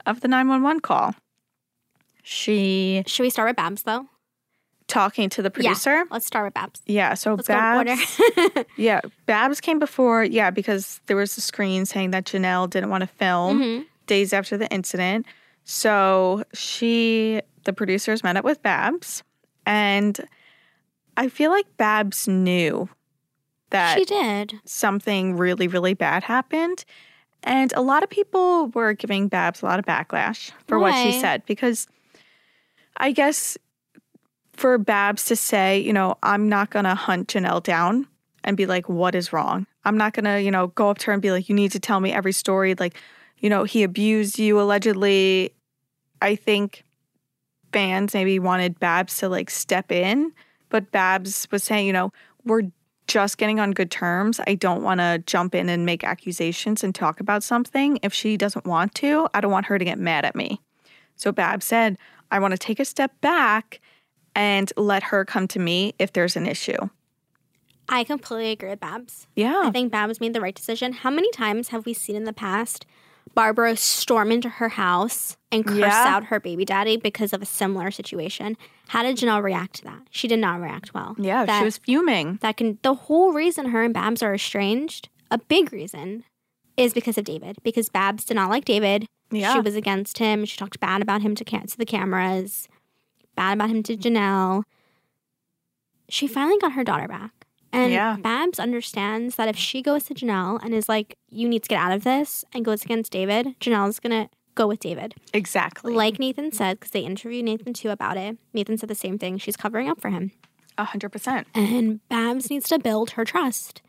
S1: of the 911 call. She
S2: Should we start with Babs though?
S1: talking to the producer.
S2: Yeah, Let's start with Babs.
S1: Yeah, so
S2: Let's
S1: Babs. yeah, Babs came before, yeah, because there was a screen saying that Jenelle didn't want to film
S2: Mhm.
S1: days after the incident. So she, the producers met up with Babs, and I feel like Babs knew that
S2: She did.
S1: something really, really bad happened. And a lot of people were giving Babs a lot of backlash for what she said because I guess for Babs to say, you know, I'm not going to hunt Jenelle down and be like, what is wrong? I'm not going to, you know, go up to her and be like, you need to tell me every story. Like, you know, he abused you allegedly. I think fans maybe wanted Babs to like step in, but Babs was saying, you know, we're just getting on good terms. I don't want to jump in and make accusations and talk about something. If she doesn't want to, I don't want her to get mad at me. So Bab said, I want to take a step back and let her come to me if there's an issue.
S2: I completely agree with Babs.
S1: Yeah.
S2: I think Babs made the right decision. How many times have we seen in the past Barbara storm into her house and curse
S1: Yeah.
S2: out her baby daddy because of a similar situation? How did Jenelle react to that? She did not react well.
S1: yeah,
S2: that,
S1: she was fuming.
S2: that can the whole reason her and Babs are estranged, a big reason, is because of David. Because Babs did not like David.
S1: Yeah.
S2: She was against him. She talked bad about him to, ca- to the cameras, bad about him to mm. Jenelle. She finally got her daughter back. And
S1: Yeah.
S2: Babs understands that if she goes to Jenelle and is like, you need to get out of this, and goes against David, Jenelle's going to go with David.
S1: Exactly.
S2: Like Nathan said, because they interviewed Nathan too about it. Nathan said the same thing. She's covering up for him.
S1: A hundred percent.
S2: And Babs needs to build her trust.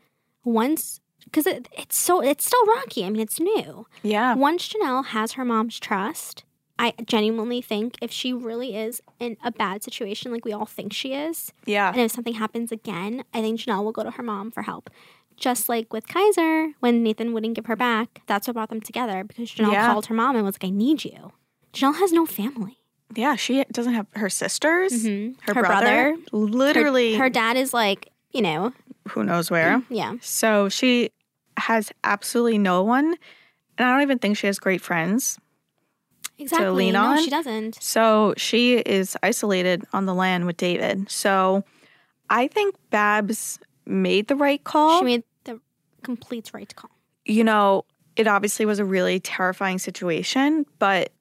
S2: Once, because it, it's so, it's still rocky. I mean, it's new.
S1: Yeah.
S2: Once Jenelle has her mom's trust, I genuinely think if she really is in a bad situation, like we all think she is,
S1: Yeah.
S2: and if something happens again, I think Jenelle will go to her mom for help. Just like with Kaiser, when Nathan wouldn't give her back, that's what brought them together because Jenelle
S1: Yeah.
S2: called her mom and was like, I need you. Jenelle has no family.
S1: Yeah. She doesn't have her sisters,
S2: Mhm.
S1: her,
S2: Her
S1: brother,
S2: brother. Her-
S1: literally
S2: Her, dad is like, you know,
S1: who knows where.
S2: yeah.
S1: So she has absolutely no one. And I don't even think she has great friends.
S2: Exactly.
S1: lean
S2: no,
S1: on?
S2: she doesn't.
S1: So she is isolated on the land with David. So I think Babs made the right call.
S2: She made the complete right call.
S1: you know, it obviously was a really terrifying situation, but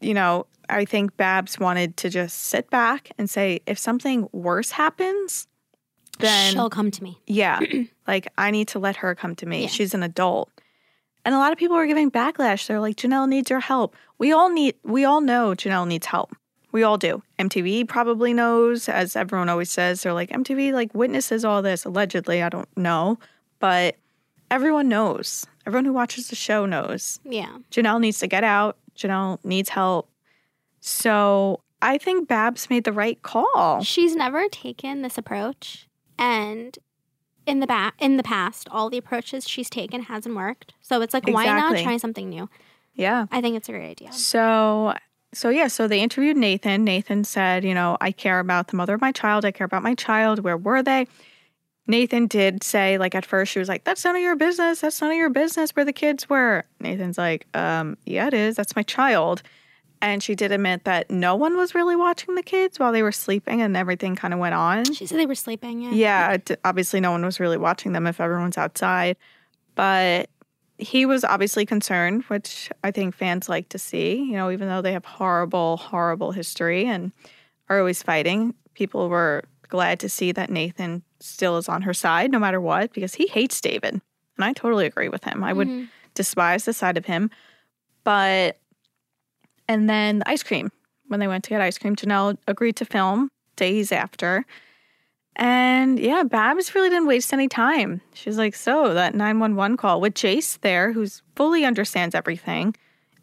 S1: you know, I think Babs wanted to just sit back and say, if something worse happens, then
S2: She'll come to me.
S1: yeah, like I need to let her come to me.
S2: Yeah.
S1: She's an adult. And a lot of people are giving backlash. They're like, Jenelle needs your help. We all need, we all know Jenelle needs help. We all do. MTV probably knows, as everyone always says. They're like, MTV like witnesses all this, allegedly. I don't know. But everyone knows. Everyone who watches the show knows.
S2: Yeah.
S1: Jenelle needs to get out. Jenelle needs help. So I think Babs made the right call.
S2: She's never taken this approach, and in the back in the past, all the approaches she's taken hasn't worked. So it's like, why not try something new?
S1: Yeah.
S2: I think it's a great idea.
S1: So, so yeah, so they interviewed Nathan. Nathan said, you know, I care about the mother of my child. I care about my child. Where were they? Nathan did say, like, at first she was like, that's none of your business. That's none of your business where the kids were. Nathan's like, um, yeah, it is. That's my child. And she did admit that no one was really watching the kids while they were sleeping and everything kind of went on.
S2: She said they were sleeping. Yeah.
S1: Yeah, it- obviously no one was really watching them if everyone's outside. But he was obviously concerned, which I think fans like to see, you know, even though they have horrible, horrible history and are always fighting. People were glad to see that Nathan still is on her side no matter what because he hates David. And I totally agree with him. I would
S2: Mhm.
S1: despise the side of him. But, and then the ice cream. When they went to get ice cream, Jenelle agreed to film days after. And yeah, Babs really didn't waste any time. She's like, so that 911 call with Jace there, who's fully understands everything,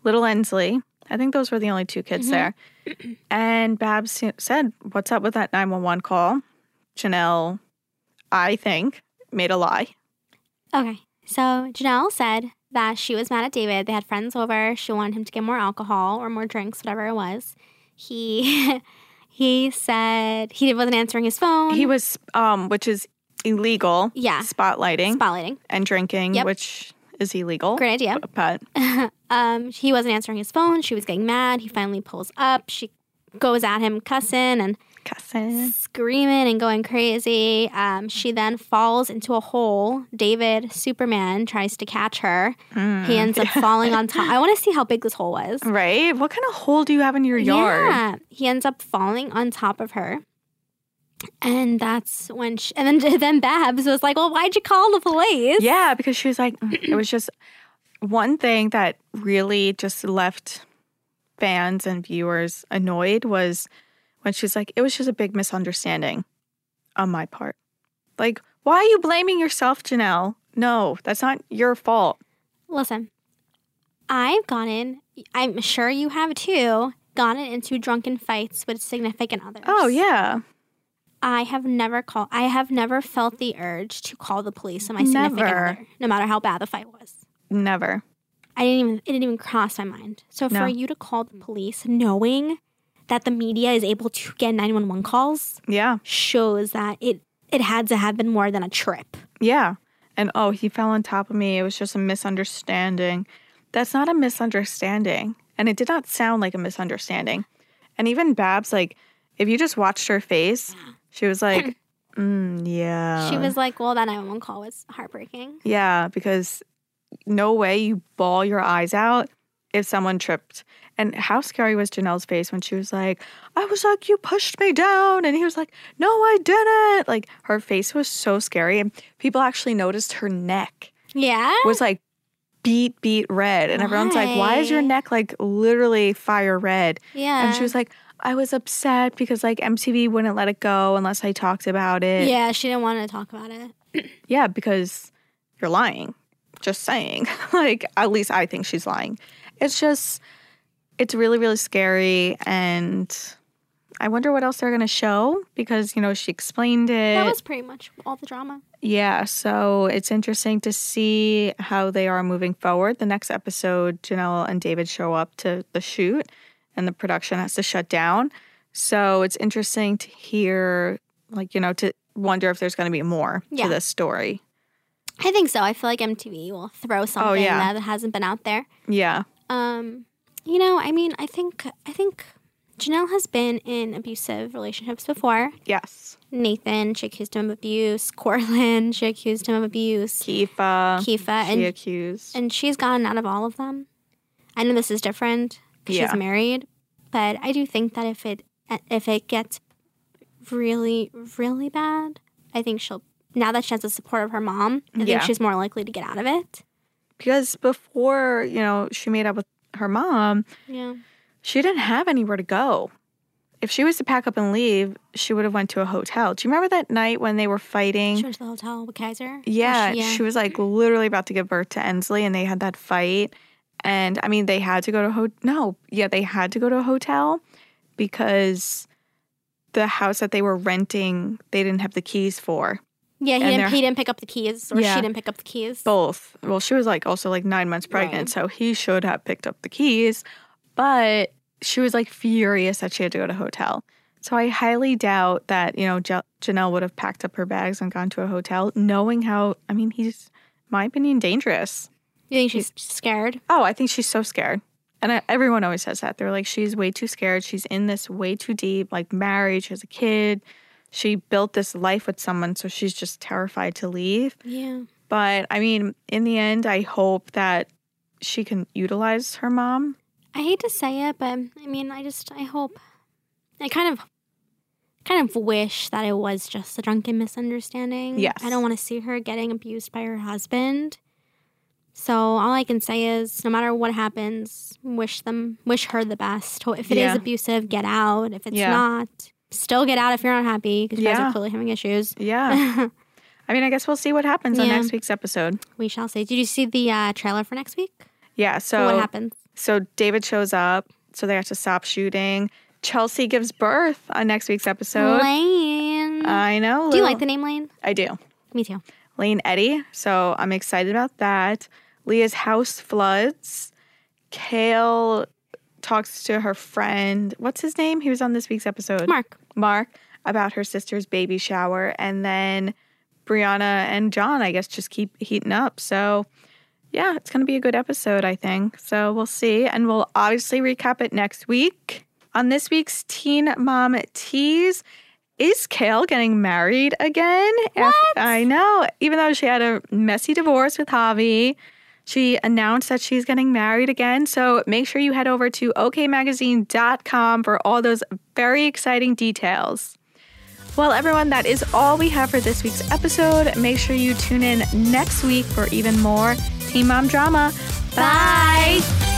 S1: little Ensley. I think those were the only two kids mm-hmm. there. And Babs said, What's up with that 911 call? Jenelle, I think, made a lie.
S2: Okay. So Jenelle said that she was mad at David. They had friends over. She wanted him to get more alcohol or more drinks, whatever it was. He he said he wasn't answering his phone.
S1: He was, um, which is illegal.
S2: Yeah.
S1: Spotlighting
S2: spotlighting.
S1: and drinking,
S2: Yep.
S1: which is illegal.
S2: Great idea.
S1: But
S2: Um, he wasn't answering his phone. She was getting mad. He finally pulls up. She goes at him, cussing and
S1: cousin.
S2: screaming and going crazy. Um, she then falls into a hole. David, Superman, tries to catch her.
S1: Hmm.
S2: he ends up falling on top. I want to see how big this hole was.
S1: Right? What kind of hole do you have in your yard?
S2: Yeah. He ends up falling on top of her. And that's when she, and then then Babs was like, "Well, why'd you call the police?"
S1: Yeah, because she was like, "Mm." it was just one thing that really just left fans and viewers annoyed was when she's like, it was just a big misunderstanding on my part. Like, why are you blaming yourself, Jenelle? No, that's not your fault.
S2: Listen, I've gotten, I'm sure you have too, gotten into drunken fights with significant others.
S1: Oh, yeah.
S2: I have never called, I have never felt the urge to call the police on my significant
S1: Never.
S2: other, no matter how bad the fight was.
S1: Never.
S2: I didn't even, it didn't even cross my mind. So
S1: No.
S2: for you to call the police knowing that the media is able to get 911 calls
S1: Yeah.
S2: shows that it, it had to have been more than a trip.
S1: Yeah. And oh, he fell on top of me. It was just a misunderstanding. That's not a misunderstanding. And it did not sound like a misunderstanding. And even Babs, like, if you just watched her face, she was like, mm, yeah.
S2: She was like, well, that 911 call was heartbreaking.
S1: Yeah, because no way you bawl your eyes out if someone tripped. And how scary was Jenelle's face when she was like, I was like, you pushed me down. And he was like, no, I didn't. Like her face was so scary. And people actually noticed her neck
S2: Yeah?
S1: was like beat, beat red. And everyone's like, why is your neck like literally fire red?
S2: Yeah.
S1: And she was like, I was upset because like MTV wouldn't let it go unless I talked about it.
S2: Yeah, she didn't want to talk about it.
S1: Yeah, because you're lying. Just saying. like, at least I think she's lying. It's just, it's really, really scary. And I wonder what else they're going to show because, you know, she explained it.
S2: That was pretty much all the drama.
S1: yeah. So it's interesting to see how they are moving forward. The next episode, Jenelle and David show up to the shoot and the production has to shut down. So it's interesting to hear, like, you know, to wonder if there's going to be more
S2: Yeah.
S1: to this story.
S2: I think so. I feel like MTV will throw something
S1: Oh, yeah.
S2: that hasn't been out there.
S1: Yeah.
S2: Um, you know, I mean, I think I think Jenelle has been in abusive relationships before.
S1: Yes.
S2: Nathan, she accused him of abuse. Courtland, she accused him of abuse.
S1: Kieffer.
S2: Kieffer,
S1: She
S2: and
S1: accused.
S2: and she's gotten out of all of them. I know this is different. 'cause
S1: Yeah.
S2: She's married, but I do think that if it if it gets really really bad, I think she'll now that she has the support of her mom, I
S1: Yeah.
S2: think she's more likely to get out of it.
S1: because before, you know, she made up with her mom,
S2: Yeah.
S1: she didn't have anywhere to go. If she was to pack up and leave, she would have went to a hotel. Do you remember that night when they were fighting?
S2: She went to the hotel with Kaiser.
S1: Yeah,
S2: she-
S1: she was like literally about to give birth to Ensley, and they had that fight. And I mean, they had to go to ho- no, yeah, they had to go to a hotel because the house that they were renting, they didn't have the keys for.
S2: Yeah, he
S1: and
S2: didn't, he didn't pick up the keys, or
S1: Yeah.
S2: she didn't pick up the keys.
S1: Both. Well, she was like also like nine months pregnant,
S2: Right.
S1: so he should have picked up the keys. But she was like furious that she had to go to a hotel. So I highly doubt that you know Ja- Jenelle would have packed up her bags and gone to a hotel, knowing how. I mean, he's, my opinion, dangerous.
S2: You think she's scared?
S1: Oh, I think she's so scared. And I, everyone always says that. They're like, she's way too scared. She's in this way too deep, like married. She has a kid. She built this life with someone, so she's just terrified to leave.
S2: Yeah.
S1: But I mean, in the end, I hope that she can utilize her mom.
S2: I hate to say it, but I mean, I just I hope. I kind of kind of wish that it was just a drunken misunderstanding.
S1: Yes.
S2: I don't want to see her getting abused by her husband. So all I can say is no matter what happens, wish them wish her the best. If it is
S1: Yeah.
S2: abusive, get out. If it's
S1: Yeah.
S2: not, still get out if you're unhappy because you guys are clearly having issues.
S1: Yeah. I mean, I guess we'll see what happens on next week's episode.
S2: We shall see. Did you see the uh, trailer for next week?
S1: Yeah. So
S2: what happens?
S1: So David shows up, so they have to stop shooting. Chelsea gives birth on next week's episode.
S2: Layne.
S1: I know.
S2: Do you like the name Layne?
S1: I do.
S2: Me too.
S1: Layne Eddie. So I'm excited about that. Leah's house floods. Kail talks to her friend. What's his name? He was on this week's episode.
S2: Mark.
S1: Mark about her sister's baby shower. And then Briana and John, I guess, just keep heating up. So yeah, it's going to be a good episode, I think. So we'll see. And we'll obviously recap it next week. On this week's Teen Mom Tease, is Kail getting married again? What? I know. Even though she had a messy divorce with Javi, she announced that she's getting married again. So make sure you head over to okmagazine.com for all those very exciting details. Well, everyone, that is all we have for this week's episode. Make sure you tune in next week for even more Teen Mom drama. Bye.